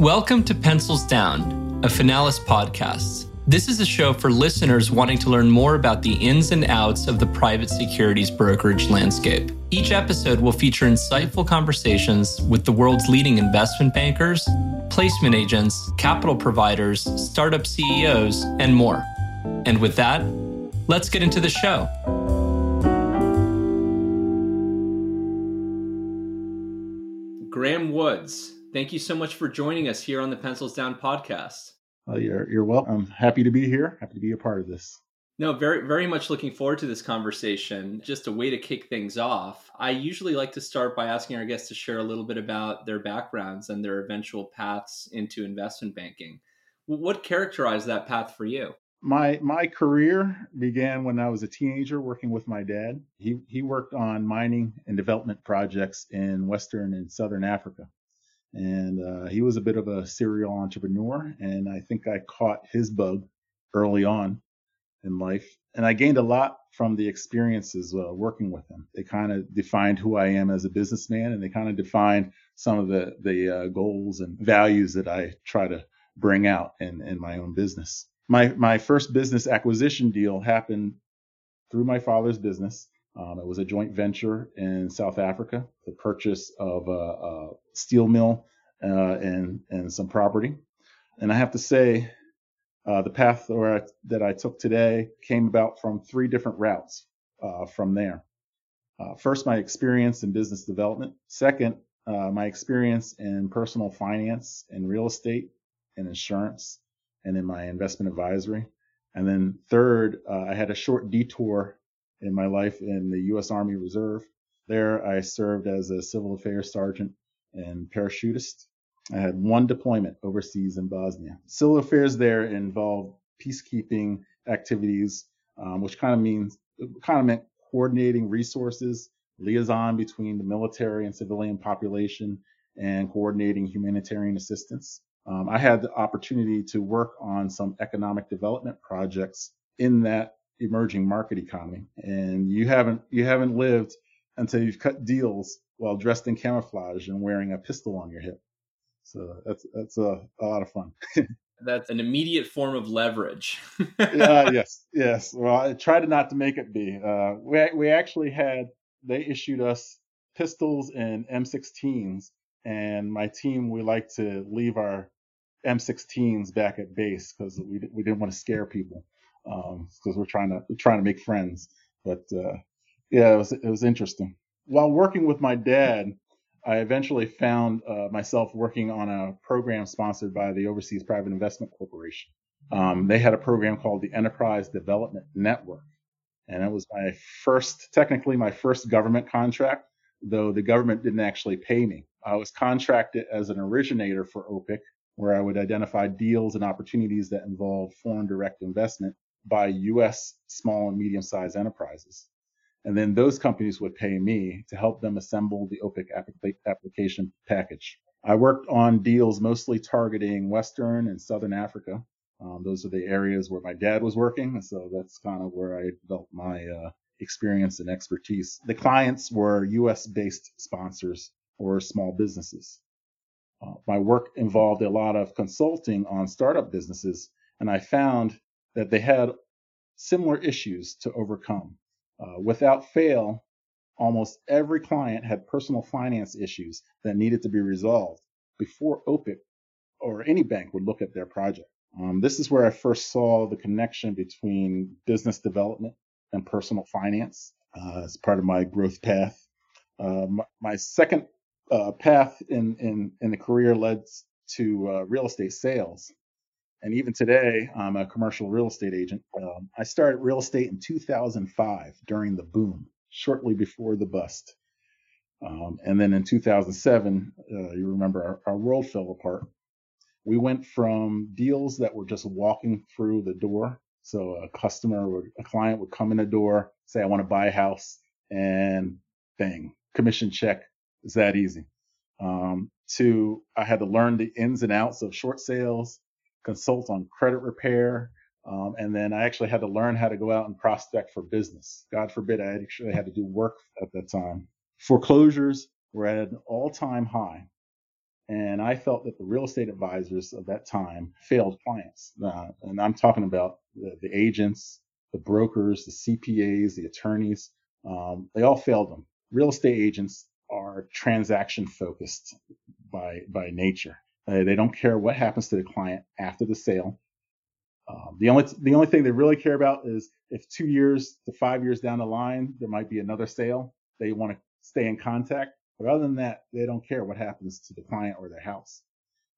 Welcome to Pencils Down, a Finalis podcast. This is a show for listeners wanting to learn more about the ins and outs of the private securities brokerage landscape. Each episode will feature insightful conversations with the world's leading investment bankers, placement agents, capital providers, startup CEOs, and more. And with that, let's get into the show. Graeme Woods, thank you so much for joining us here on the Pencils Down podcast. Uh, you're, you're welcome. I'm happy to be here. Happy to be a part of this. No, very, very much looking forward to this conversation. Just a way to kick things off. I usually like to start by asking our guests to share a little bit about their backgrounds and their eventual paths into investment banking. What characterized that path for you? My my career began when I was a teenager working with my dad. He he worked on mining and development projects in western and southern Africa. And uh, he was a bit of a serial entrepreneur, and I think I caught his bug early on in life. And I gained a lot from the experiences uh, working with him. They kind of defined who I am as a businessman, and they kind of defined some of the the uh, goals and values that I try to bring out in in my own business my my first business acquisition deal happened through my father's business. Um, it was a joint venture in South Africa, the purchase of a, a steel mill uh, and and some property. And I have to say, uh, the path I, that I took today came about from three different routes uh, from there. Uh, first, my experience in business development. Second, uh, my experience in personal finance and real estate and insurance and in my investment advisory. And then third, uh, I had a short detour in my life in the U.S. Army Reserve. There, I served as a civil affairs sergeant and parachutist. I had one deployment overseas in Bosnia. Civil affairs there involved peacekeeping activities, um, which kind of means kind of meant coordinating resources, liaison between the military and civilian population, and coordinating humanitarian assistance. Um, I had the opportunity to work on some economic development projects in that emerging market economy. And you haven't you haven't lived until you've cut deals while dressed in camouflage and wearing a pistol on your hip. So that's that's a, a lot of fun. that's an immediate form of leverage. yeah, yes, yes. Well, I tried not to make it be. Uh, we we actually had they issued us pistols and M16s and my team we like to leave our M16s back at base because we we didn't want to scare people because um, we're trying to we're trying to make friends. But uh, yeah, it was it was interesting. While working with my dad, I eventually found uh, myself working on a program sponsored by the Overseas Private Investment Corporation. Um, they had a program called the Enterprise Development Network, and it was my first, technically my first government contract, though the government didn't actually pay me. I was contracted as an originator for OPIC, where I would identify deals and opportunities that involve foreign direct investment by U.S. small and medium sized enterprises. And then those companies would pay me to help them assemble the OPIC application package. I worked on deals mostly targeting Western and Southern Africa. Um, those are the areas where my dad was working. So that's kind of where I developed my uh, experience and expertise. The clients were US based sponsors or small businesses. Uh, my work involved a lot of consulting on startup businesses, and I found that they had similar issues to overcome. Uh, without fail, almost every client had personal finance issues that needed to be resolved before OPIC or any bank would look at their project. Um, this is where I first saw the connection between business development and personal finance uh, as part of my growth path. Uh, my, my, second uh, path in, in, in the career led to uh, real estate sales. And even today, I'm a commercial real estate agent. Um, I started real estate in 2005 during the boom, shortly before the bust. Um, and then in 2007, uh, you remember our, our world fell apart. We went from deals that were just walking through the door. So a customer or a client would come in the door, say, I want to buy a house, and bang, commission check it's that easy. Um, to I had to learn the ins and outs of short sales, consult on credit repair, um, and then I actually had to learn how to go out and prospect for business. God forbid I actually had to do work at that time. Foreclosures were at an all-time high, And I felt that the real estate advisors of that time failed clients. Uh, and I'm talking about the, the, agents, the brokers, the CPAs, the attorneys. Um, they all failed them. Real estate agents are transaction focused by, by nature. Uh, they don't care what happens to the client after the sale. Um, the only the only thing they really care about is if two years to five years down the line there might be another sale. They want to stay in contact, but other than that, they don't care what happens to the client or their house,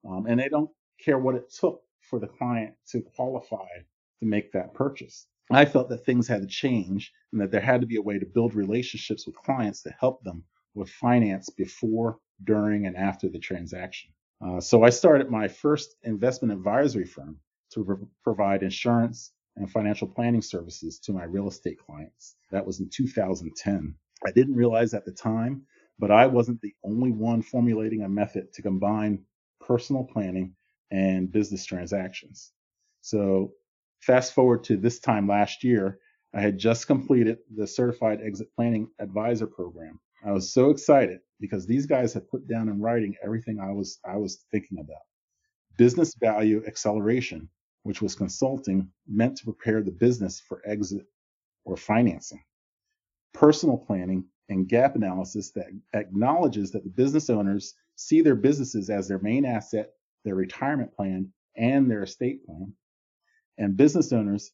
um, and they don't care what it took for the client to qualify to make that purchase. I felt that things had to change and that there had to be a way to build relationships with clients to help them with finance before, during, and after the transaction. Uh, so I started my first investment advisory firm to pro- provide insurance and financial planning services to my real estate clients. That was in 2010. I didn't realize at the time, but I wasn't the only one formulating a method to combine personal planning and business transactions. So, fast forward to this time last year, I had just completed the Certified Exit Planning Advisor program. I was so excited because these guys had put down in writing everything I was I was thinking about. Business value acceleration which was consulting meant to prepare the business for exit or financing. Personal planning and gap analysis that acknowledges that the business owners see their businesses as their main asset, their retirement plan, and their estate plan. And business owners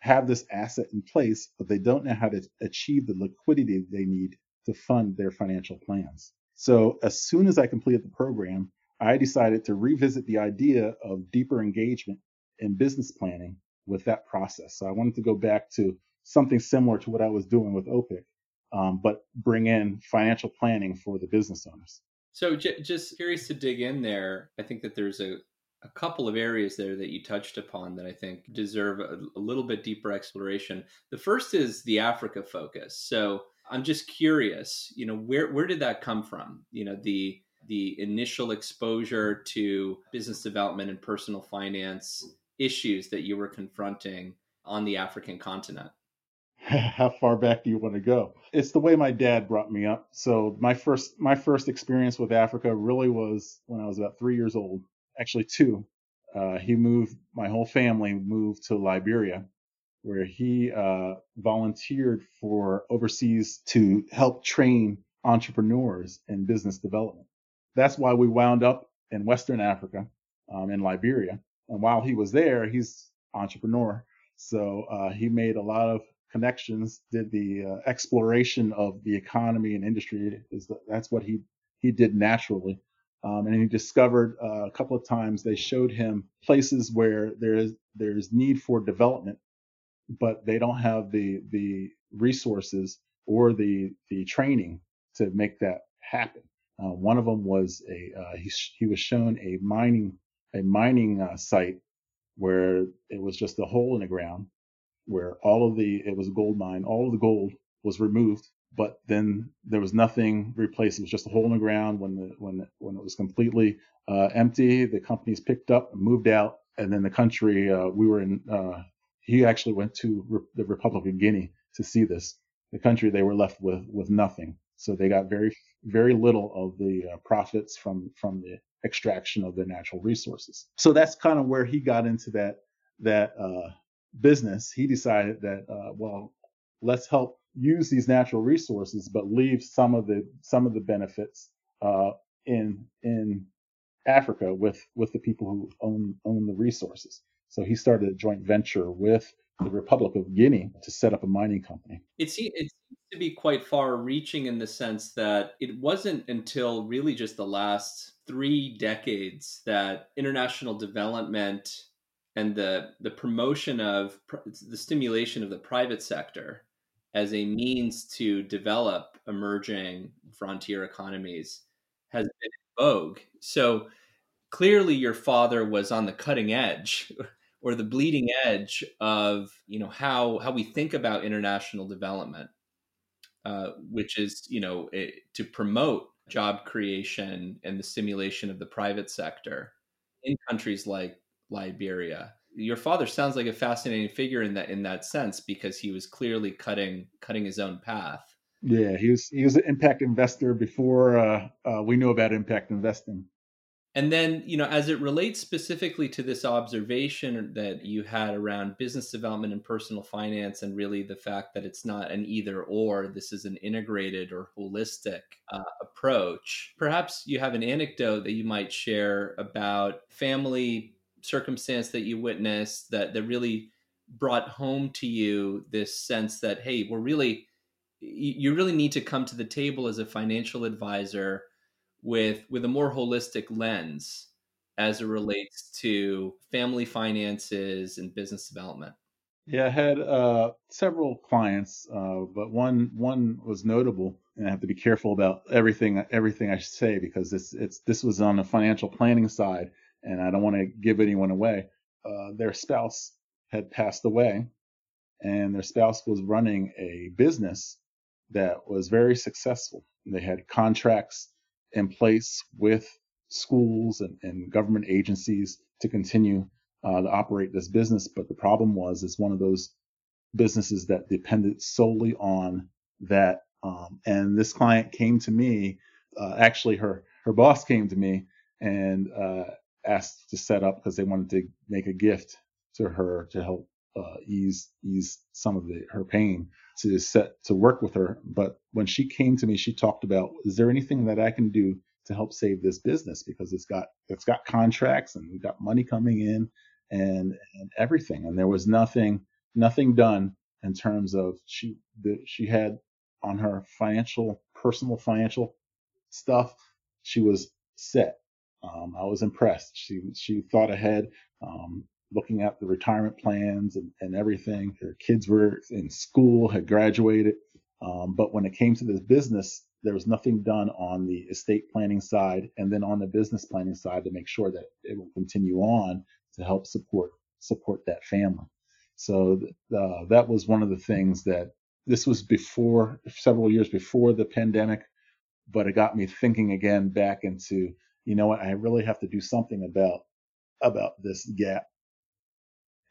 have this asset in place, but they don't know how to achieve the liquidity they need to fund their financial plans. So as soon as I completed the program, I decided to revisit the idea of deeper engagement in business planning with that process. So I wanted to go back to something similar to what I was doing with OPIC, um, but bring in financial planning for the business owners. So j- just curious to dig in there. I think that there's a, a couple of areas there that you touched upon that I think deserve a, a little bit deeper exploration. The first is the Africa focus. So I'm just curious, you know, where where did that come from? You know, the the initial exposure to business development and personal finance issues that you were confronting on the African continent? How far back do you want to go? It's the way my dad brought me up. So my first my first experience with Africa really was when I was about three years old. Actually, two. Uh, he moved. My whole family moved to Liberia, where he uh, volunteered for overseas to help train entrepreneurs in business development. That's why we wound up in Western Africa, um, in Liberia, and while he was there, he's entrepreneur. So uh, he made a lot of connections, did the uh, exploration of the economy and industry. Is the, that's what he he did naturally. Um, and he discovered uh, a couple of times they showed him places where there's there's need for development, but they don't have the the resources or the the training to make that happen. Uh, one of them was a uh, he he was shown a mining a mining uh, site where it was just a hole in the ground where all of the it was a gold mine. All of the gold was removed but then there was nothing replaced. It was just a hole in the ground. When the when when it was completely uh, empty the companies picked up and moved out and then the country uh, we were in uh, he actually went to Re- the republic of guinea to see this the country they were left with with nothing so they got very very little of the uh, profits from from the extraction of their natural resources. So that's kind of where he got into that that uh, business. He decided that uh, well, let's help use these natural resources, but leave some of the some of the benefits uh, in in Africa with with the people who own own the resources. So he started a joint venture with the Republic of Guinea to set up a mining company. It seems, it seems to be quite far reaching in the sense that it wasn't until really just the last three decades that international development and the the promotion of the stimulation of the private sector as a means to develop emerging frontier economies has been in vogue. So clearly your father was on the cutting edge or the bleeding edge of you know how how we think about international development uh, which is you know it, to promote job creation and the stimulation of the private sector in countries like Liberia. Your father sounds like a fascinating figure in that in that sense because he was clearly cutting cutting his own path. Yeah, he was he was an impact investor before uh, uh, we knew about impact investing. And then, you know, as it relates specifically to this observation that you had around business development and personal finance, and really the fact that it's not an either or, this is an integrated or holistic uh, approach. Perhaps you have an anecdote that you might share about family circumstance that you witnessed that that really brought home to you this sense that hey, we're really you really need to come to the table as a financial advisor with with a more holistic lens as it relates to family finances and business development? Yeah, I had uh, several clients, uh, but one one was notable, and I have to be careful about everything everything I say because this it's this was on the financial planning side, and I don't want to give anyone away. Uh, their spouse had passed away, and their spouse was running a business that was very successful. They had contracts in place with schools and, and government agencies to continue uh, to operate this business. But the problem was, it's one of those businesses that depended solely on that. Um, and this client came to me, uh, actually, her her boss came to me and uh, asked to set up because they wanted to make a gift to her to help uh, ease ease some of the, her pain to set to work with her. But when she came to me, she talked about, is there anything that I can do to help save this business because it's got it's got contracts and we've got money coming in and and everything. And there was nothing nothing done in terms of she the, she had on her financial personal financial stuff. She was set. Um, I was impressed. She she thought ahead. Um, looking at the retirement plans and, and everything. Her kids were in school, had graduated. Um, but when it came to this business, there was nothing done on the estate planning side and then on the business planning side to make sure that it will continue on to help support support that family. So uh, that was one of the things that this was before several years before the pandemic, but it got me thinking again back into you know what I really have to do something about about this gap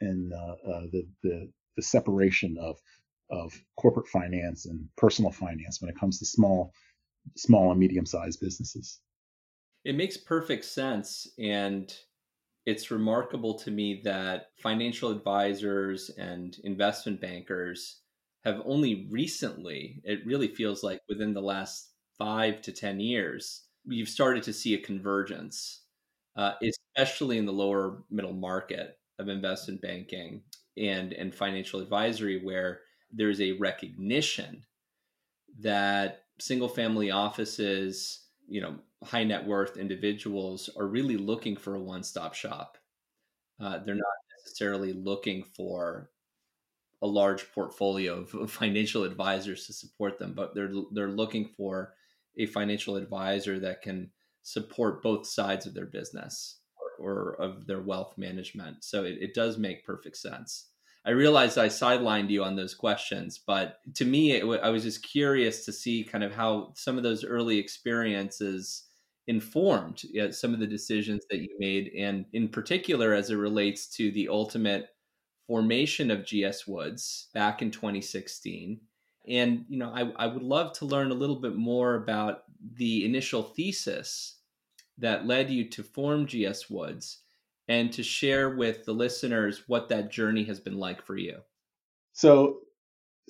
and uh, uh, the, the the separation of of corporate finance and personal finance when it comes to small small and medium sized businesses. It makes perfect sense and it's remarkable to me that financial advisors and investment bankers have only recently, it really feels like within the last five to 10 years, you've started to see a convergence, uh, especially in the lower middle market of investment banking and and financial advisory where there's a recognition that single family offices you know high net worth individuals are really looking for a one-stop shop. Uh, they're not necessarily looking for a large portfolio of financial advisors to support them but they're they're looking for a financial advisor that can support both sides of their business or of their wealth management. So it, it does make perfect sense. I realized I sidelined you on those questions, but to me, it, I was just curious to see kind of how some of those early experiences informed you know, some of the decisions that you made, and in particular as it relates to the ultimate formation of GS Woods back in 2016. And you know, I, I would love to learn a little bit more about the initial thesis that led you to form GS Woods and to share with the listeners what that journey has been like for you. So,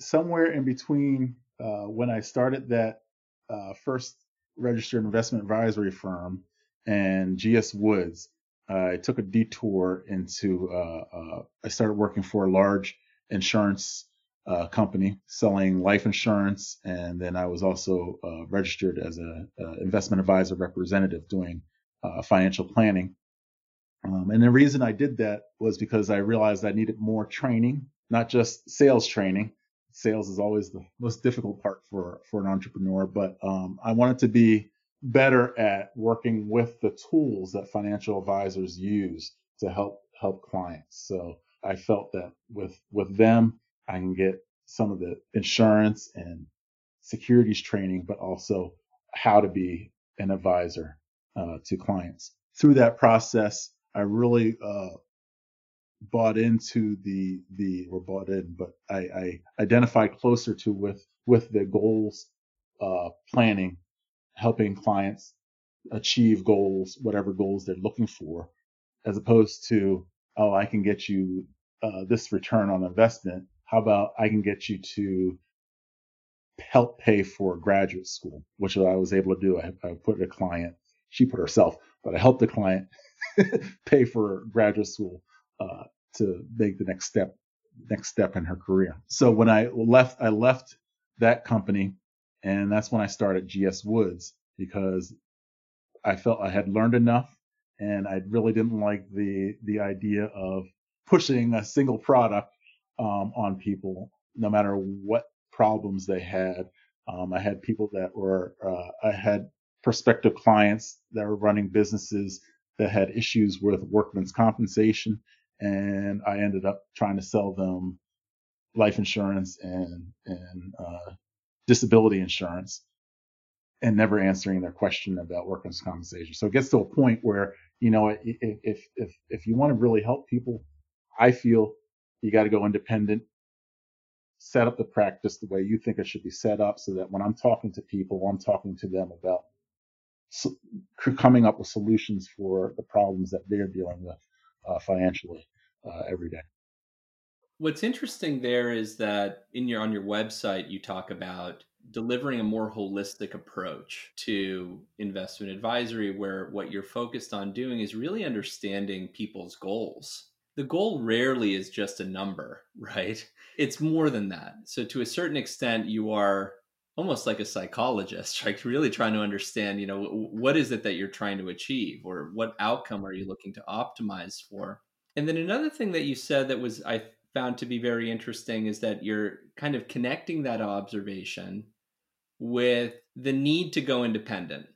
somewhere in between uh, when I started that uh, first registered investment advisory firm and GS Woods, uh, I took a detour into, uh, uh, I started working for a large insurance uh, company selling life insurance, and then I was also uh, registered as a, a, investment advisor representative doing uh, financial planning. Um, and the reason I did that was because I realized I needed more training, not just sales training. Sales is always the most difficult part for for an entrepreneur, but um, I wanted to be better at working with the tools that financial advisors use to help help clients. So I felt that with with them I can get some of the insurance and securities training, but also how to be an advisor uh, to clients. Through that process, I really uh, bought into the the or bought in, but I, I identified closer to with with the goals uh, planning, helping clients achieve goals, whatever goals they're looking for, as opposed to, oh, I can get you uh, this return on investment. How about I can get you to help pay for graduate school, which I was able to do. I, I put a client, she put herself, but I helped the client pay for graduate school uh, to make the next step, next step in her career. So when I left, I left that company, and that's when I started GS Woods because I felt I had learned enough, and I really didn't like the the idea of pushing a single product um, on people, no matter what problems they had. Um, I had people that were, uh, I had prospective clients that were running businesses that had issues with workman's compensation, and I ended up trying to sell them life insurance and and uh, disability insurance, and never answering their question about workman's compensation. So it gets to a point where you know if if if you want to really help people, I feel you got to go independent set up the practice the way you think it should be set up so that when I'm talking to people, I'm talking to them about so, coming up with solutions for the problems that they're dealing with uh, financially uh, every day. What's interesting there is that in your on your website you talk about delivering a more holistic approach to investment advisory where what you're focused on doing is really understanding people's goals the goal rarely is just a number, right? It's more than that. So to a certain extent, you are almost like a psychologist, right? Really trying to understand, you know, what is it that you're trying to achieve or what outcome are you looking to optimize for? And then another thing that you said that was I found to be very interesting is that you're kind of connecting that observation with the need to go independent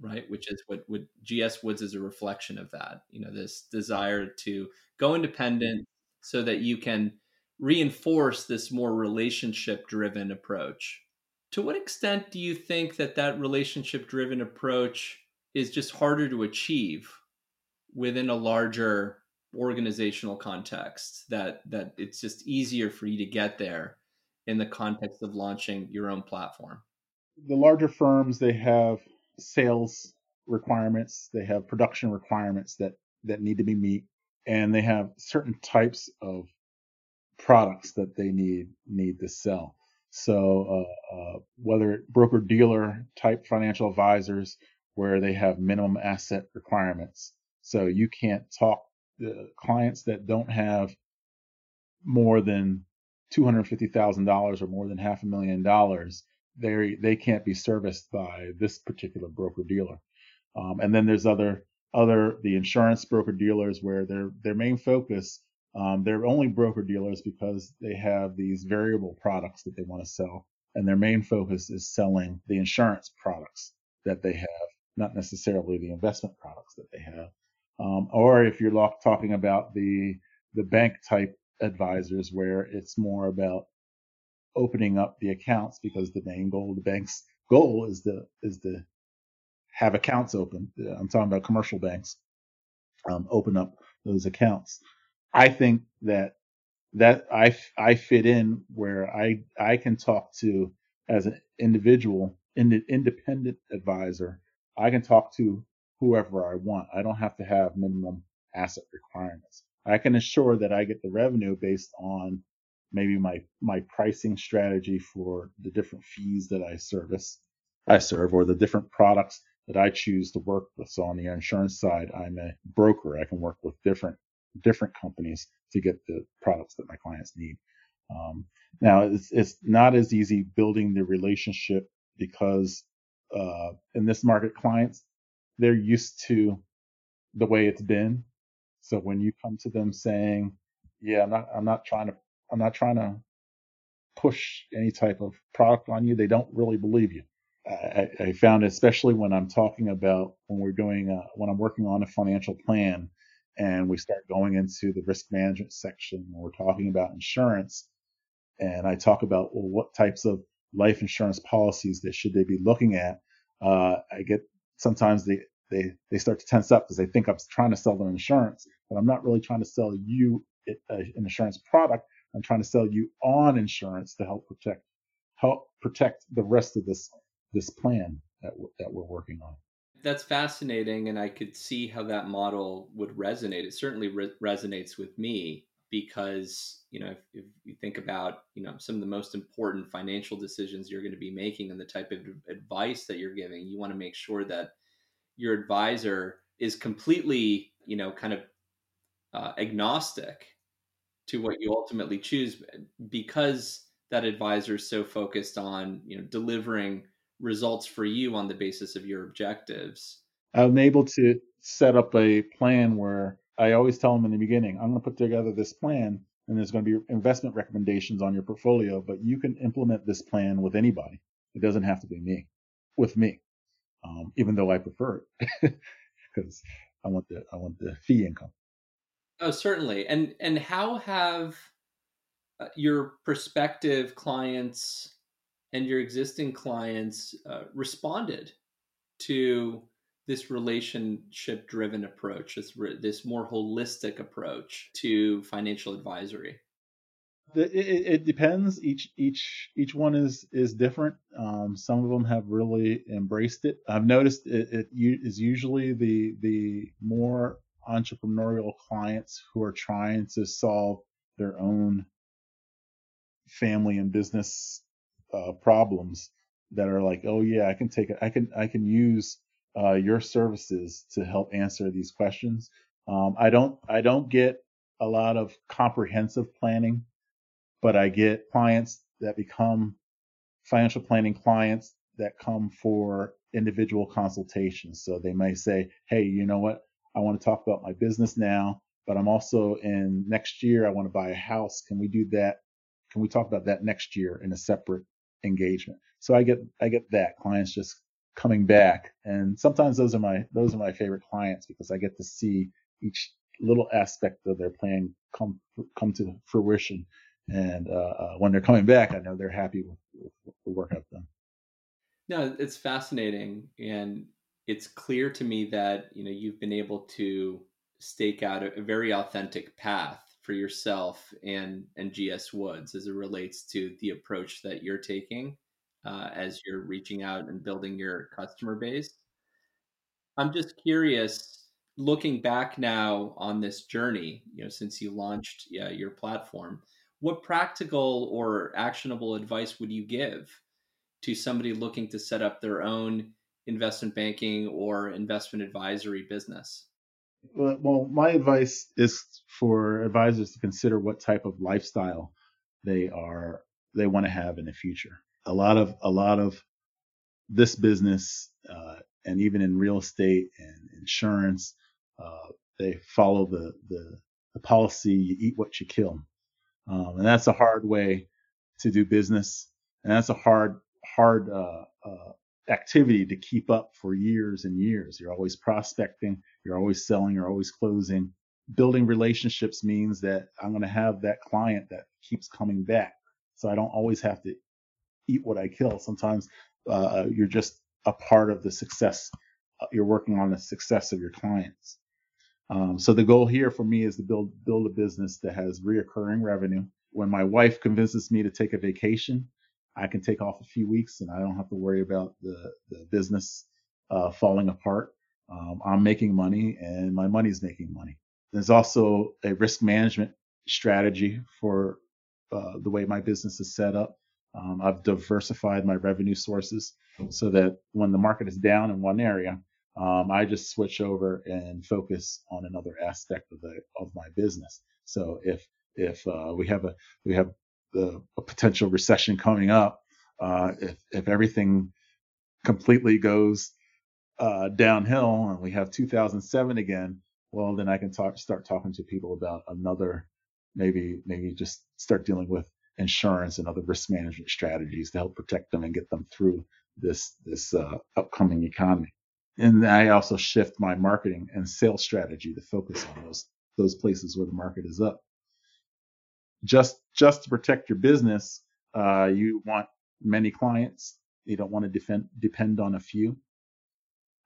right which is what what gs woods is a reflection of that you know this desire to go independent so that you can reinforce this more relationship driven approach. To what extent do you think that that relationship driven approach is just harder to achieve within a larger organizational context that that it's just easier for you to get there in the context of launching your own platform? The larger firms they have sales requirements, they have production requirements that that need to be met, and they have certain types of products that they need need to sell. So uh, uh, whether broker dealer type financial advisors where they have minimum asset requirements, so you can't talk the clients that don't have more than two hundred fifty thousand dollars or more than half a million dollars they they can't be serviced by this particular broker dealer. Um, and then there's other other the insurance broker dealers where their their main focus um, they're only broker dealers because they have these variable products that they want to sell, and their main focus is selling the insurance products that they have, not necessarily the investment products that they have. Um, or if you're talking about the the bank type advisors where it's more about opening up the accounts because the main goal of the bank's goal is to is to have accounts open. I'm talking about commercial banks. Um, open up those accounts. I think that that I I fit in where I I can talk to as an individual, an independent advisor. I can talk to whoever I want. I don't have to have minimum asset requirements. I can ensure that I get the revenue based on maybe my my pricing strategy for the different fees that I service I serve or the different products that I choose to work with. So on the insurance side, I'm a broker. I can work with different different companies to get the products that my clients need. Um, now it's it's not as easy building the relationship because uh, in this market, clients they're used to the way it's been. So when you come to them saying, "Yeah, I'm not I'm not trying to I'm not trying to push any type of product on you. They don't really believe you. I, I found especially when I'm talking about when we're doing a, when I'm working on a financial plan and we start going into the risk management section and we're talking about insurance and I talk about well what types of life insurance policies that should they be looking at. Uh, I get sometimes they they they start to tense up because they think I'm trying to sell them insurance, but I'm not really trying to sell you an insurance product. I'm trying to sell you on insurance to help protect help protect the rest of this this plan that that we're working on. That's fascinating, and I could see how that model would resonate. It certainly re- resonates with me because you know if, if, you think about you know some of the most important financial decisions you're going to be making and the type of advice that you're giving, you want to make sure that your advisor is completely you know kind of uh, agnostic to what you ultimately choose because that advisor is so focused on you know delivering results for you on the basis of your objectives. I'm able to set up a plan where i always tell them in the beginning i'm going to put together this plan and there's going to be investment recommendations on your portfolio but you can implement this plan with anybody. It doesn't have to be me with me um, even though i prefer it. Because i want the i want the fee income Oh, certainly. And and how have uh, your prospective clients and your existing clients uh, responded to this relationship driven approach, this this more holistic approach to financial advisory? It, it, it, depends. Each each each one is is different. Um, some of them have really embraced it. I've noticed it, it is usually the the more entrepreneurial clients who are trying to solve their own family and business uh, problems that are like, oh yeah, I can take it, I can I can use uh, your services to help answer these questions. Um, I don't I don't get a lot of comprehensive planning, but I get clients that become financial planning clients that come for individual consultations. So they may say, hey, you know what? I want to talk about my business now, but I'm also in next year, I want to buy a house. Can we do that? Can we talk about that next year in a separate engagement? So I get, I get that clients just coming back. And sometimes those are my, those are my favorite clients because I get to see each little aspect of their plan come, come to fruition. And, uh, uh, when they're coming back, I know they're happy with, with the work I've done. No, it's fascinating. And it's clear to me that you know you've been able to stake out a, a very authentic path for yourself and and GS Woods as it relates to the approach that you're taking uh, as you're reaching out and building your customer base. I'm just curious, looking back now on this journey, you know, since you launched your platform, what practical or actionable advice would you give to somebody looking to set up their own investment banking or investment advisory business? Well, my advice is for advisors to consider what type of lifestyle they are they want to have in the future. A lot of a lot of this business uh, and even in real estate and insurance, uh, they follow the, the, the policy: you eat what you kill, um, and that's a hard way to do business, and that's a hard hard uh, uh activity to keep up for years and years. You're always prospecting, you're always selling, you're always closing. Building relationships means that I'm going to have that client that keeps coming back. So I don't always have to eat what I kill. Sometimes uh, you're just a part of the success. Uh, you're working on the success of your clients. Um, so the goal here for me is to build build a business that has reoccurring revenue. When my wife convinces me to take a vacation, I can take off a few weeks and I don't have to worry about the, the business uh, falling apart. Um, I'm making money and my money's making money. There's also a risk management strategy for uh, the way my business is set up. Um, I've diversified my revenue sources so that when the market is down in one area, um, I just switch over and focus on another aspect of the of my business. So if if uh, we have a we have the a potential recession coming up, uh, if if everything completely goes uh, downhill and we have 2007 again, well then I can talk start talking to people about another maybe maybe just start dealing with insurance and other risk management strategies to help protect them and get them through this this uh, upcoming economy. And I also shift my marketing and sales strategy to focus on those those places where the market is up just just to protect your business, uh, you want many clients. You don't want to defend, depend on a few.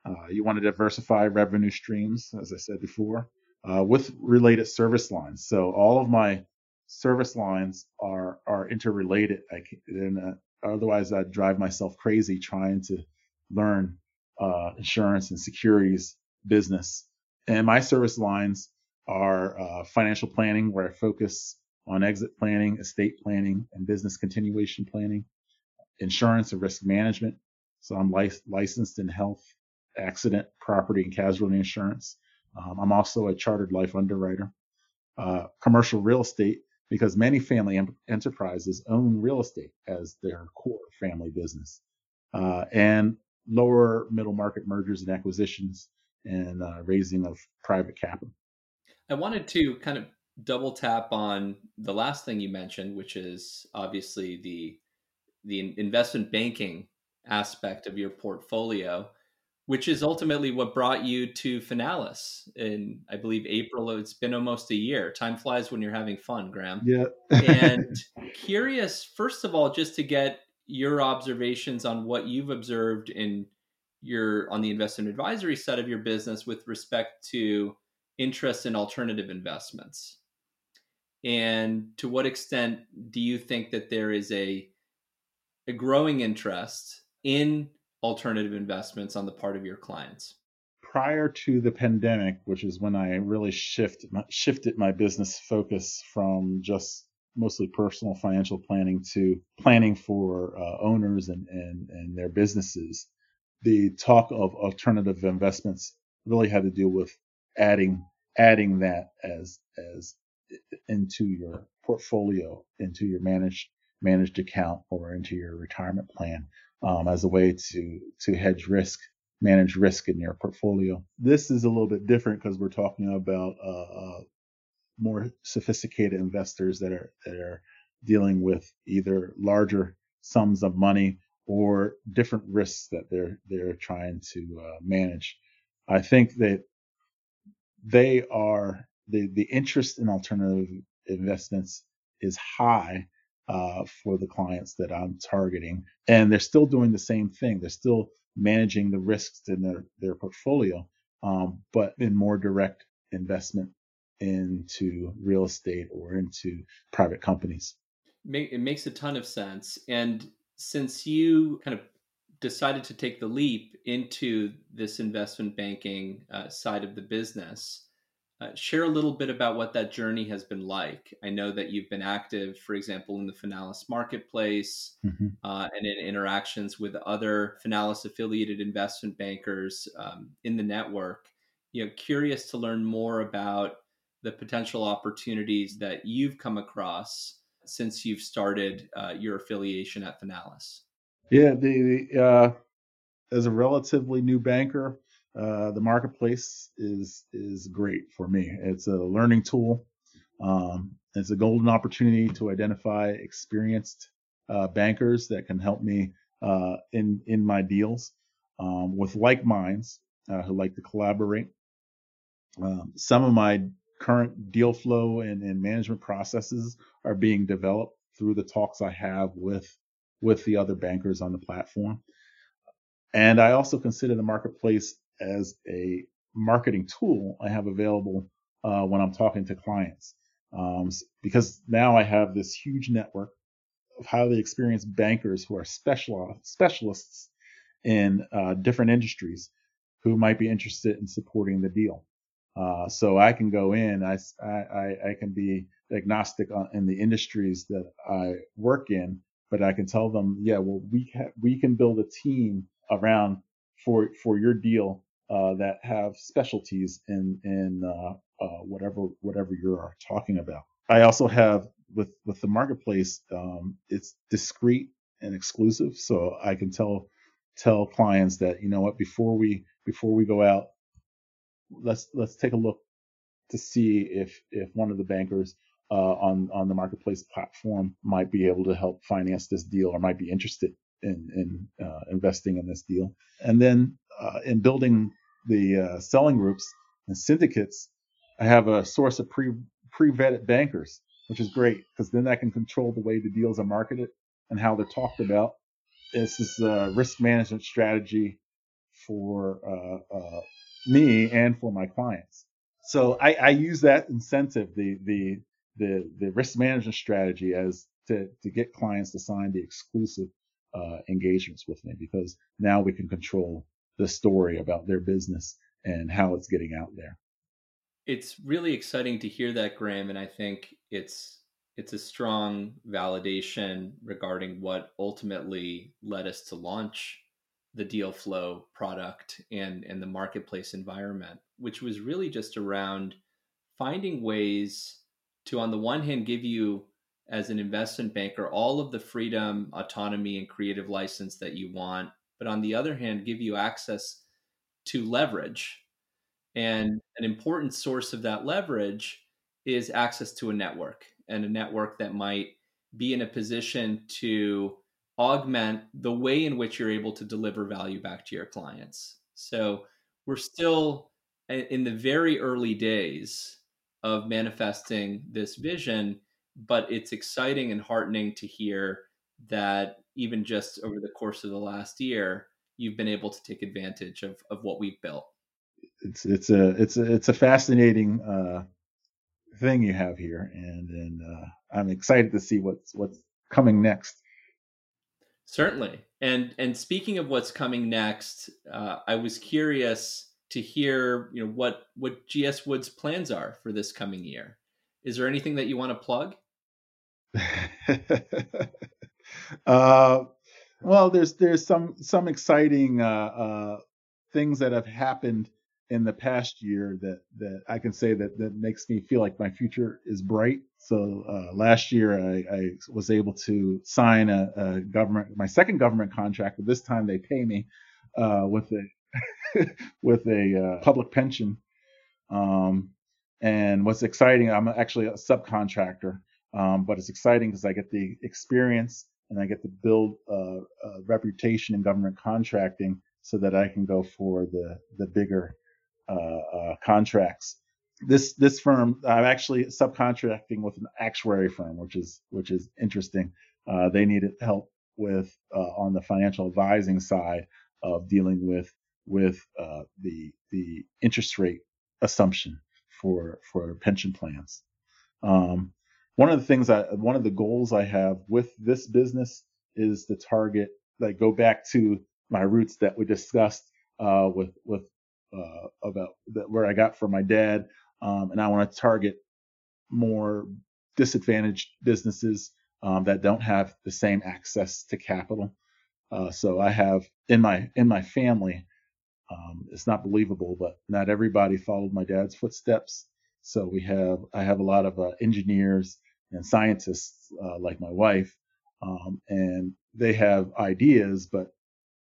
Uh, you want to diversify revenue streams, as I said before, uh, with related service lines. So all of my service lines are are interrelated. I can, uh, otherwise, I'd drive myself crazy trying to learn uh, insurance and securities business. And my service lines are uh, financial planning, where I focus on exit planning, estate planning, and business continuation planning, insurance and risk management. So I'm lic- licensed in health, accident, property, and casualty insurance. Um, I'm also a chartered life underwriter. Uh, commercial real estate, because many family em- enterprises own real estate as their core family business. Uh, and lower middle market mergers and acquisitions and uh, raising of private capital. I wanted to kind of double tap on the last thing you mentioned, which is obviously the the investment banking aspect of your portfolio, which is ultimately what brought you to Finalis in, I believe, April. It's been almost a year. Time flies when you're having fun, Graeme. Yeah. and curious, first of all, just to get your observations on what you've observed in your on the investment advisory side of your business with respect to interest in alternative investments and to what extent do you think that there is a a growing interest in alternative investments on the part of your clients? Prior to the pandemic, which is when I really shift, shifted my business focus from just mostly personal financial planning to planning for uh, owners and, and, and their businesses, the talk of alternative investments really had to do with adding adding that as as into your portfolio, into your managed managed account or into your retirement plan um, as a way to to hedge risk, manage risk in your portfolio. This is a little bit different because we're talking about uh, uh, more sophisticated investors that are that are dealing with either larger sums of money or different risks that they're they're trying to uh, manage. I think that they are the the interest in alternative investments is high uh, for the clients that I'm targeting. And they're still doing the same thing. They're still managing the risks in their, their portfolio, um, but in more direct investment into real estate or into private companies. It makes a ton of sense. And since you kind of decided to take the leap into this investment banking uh, side of the business, uh, share a little bit about what that journey has been like. I know that you've been active, for example, in the Finalis marketplace mm-hmm. uh, and in interactions with other Finalis affiliated investment bankers um, in the network. You know, curious to learn more about the potential opportunities that you've come across since you've started uh, your affiliation at Finalis. Yeah, the, the uh, as a relatively new banker, uh, the marketplace is is great for me. It's a learning tool. Um, it's a golden opportunity to identify experienced uh, bankers that can help me uh, in in my deals um, with like minds uh, who like to collaborate. Um, some of my current deal flow and, and management processes are being developed through the talks I have with with the other bankers on the platform. And I also consider the marketplace as a marketing tool I have available uh, when I'm talking to clients. Um, because now I have this huge network of highly experienced bankers who are special, specialists in uh, different industries who might be interested in supporting the deal. Uh, so I can go in, I, I, I can be agnostic in the industries that I work in, but I can tell them, yeah, well, we, ha- we can build a team around for, for your deal uh, that have specialties in in uh, uh, whatever whatever you're talking about. I also have with with the marketplace, um, it's discreet and exclusive, so I can tell tell clients that you know what before we before we go out, let's let's take a look to see if if one of the bankers uh, on on the marketplace platform might be able to help finance this deal or might be interested in in uh, investing in this deal. And then uh, in building the uh, selling groups and syndicates, I have a source of pre pre vetted bankers, which is great because then I can control the way the deals are marketed and how they're talked about. This is a risk management strategy for uh, uh, me and for my clients. So I, I use that incentive, the the the the risk management strategy, as to to get clients to sign the exclusive uh, engagements with me because now we can control the story about their business and how it's getting out there. It's really exciting to hear that, Graeme, and I think it's it's a strong validation regarding what ultimately led us to launch the deal flow product and and the marketplace environment which was really just around finding ways to on the one hand give you as an investment banker all of the freedom autonomy and creative license that you want but on the other hand give you access to leverage and an important source of that leverage is access to a network and a network that might be in a position to augment the way in which you're able to deliver value back to your clients. So we're still in the very early days of manifesting this vision, but it's exciting and heartening to hear that even just over the course of the last year, you've been able to take advantage of, of what we've built. It's it's a it's a it's a fascinating uh, thing you have here, and and uh, I'm excited to see what's what's coming next. Certainly, and and speaking of what's coming next, uh, I was curious to hear you know what what GS Wood's plans are for this coming year. Is there anything that you want to plug? uh, well, there's there's some some exciting uh, uh, things that have happened in the past year that that I can say that that makes me feel like my future is bright. So uh, last year I, I, was able to sign a, a, government my second government contract, but this time they pay me uh, with a with a uh, public pension. Um, and what's exciting, I'm actually a subcontractor, um, but it's exciting because I get the experience and I get to build a, a reputation in government contracting so that I can go for the the bigger uh, uh, contracts. This this firm, I'm actually subcontracting with an actuary firm, which is which is interesting. Uh, they needed help with on the financial advising side of dealing with with the the interest rate assumption for for pension plans. Um, one of the things I one of the goals I have with this business is to target like go back to my roots that we discussed uh, with with uh, about that where I got from my dad, um, and I want to target more disadvantaged businesses um, that don't have the same access to capital. Uh, so I have in my in my family, um, it's not believable, but not everybody followed my dad's footsteps. So we have I have a lot of uh, engineers and scientists uh, like my wife, um, and they have ideas, but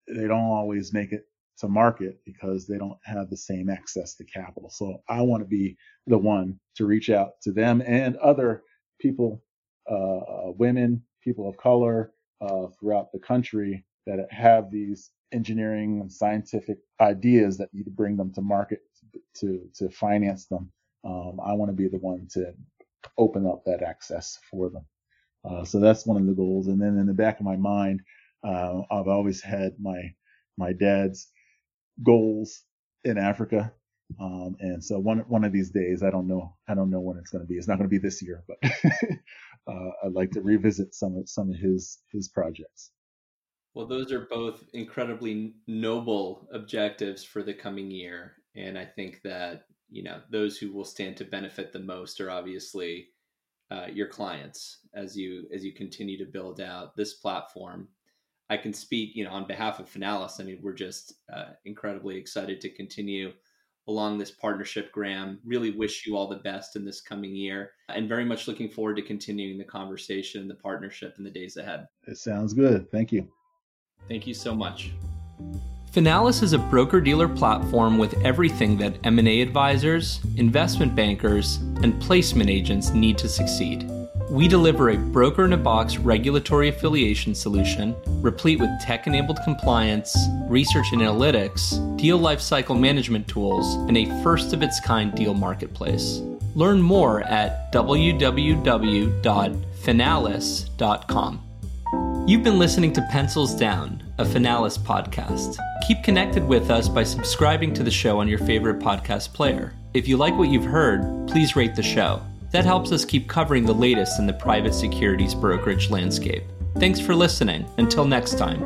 they don't always make it to market because they don't have the same access to capital. So I want to be the one to reach out to them and other people, uh, uh, women, people of color uh, throughout the country that have these engineering and scientific ideas that need to bring them to market to to finance them. Um, I want to be the one to open up that access for them. Uh, so that's one of the goals. And then in the back of my mind, uh, I've always had my my dad's goals in Africa. Um, and so one one of these days, I don't know, I don't know when it's going to be. It's not going to be this year, but uh, I'd like to revisit some of some of his his projects. Well, those are both incredibly noble objectives for the coming year, and I think that you know those who will stand to benefit the most are obviously uh, your clients as you as you continue to build out this platform I can speak, you know, on behalf of Finalis. I mean, we're just uh, incredibly excited to continue along this partnership, Graeme. Really wish you all the best in this coming year and very much looking forward to continuing the conversation, the partnership in the days ahead. It sounds good. Thank you. Thank you so much. Finalis is a broker-dealer platform with everything that M&A advisors, investment bankers, and placement agents need to succeed. We deliver a broker in a box regulatory affiliation solution, replete with tech enabled compliance, research and analytics, deal lifecycle management tools, and a first of its kind deal marketplace. Learn more at www.finalis.com. You've been listening to Pencils Down, a Finalis podcast. Keep connected with us by subscribing to the show on your favorite podcast player. If you like what you've heard, please rate the show. That helps us keep covering the latest in the private securities brokerage landscape. Thanks for listening. Until next time.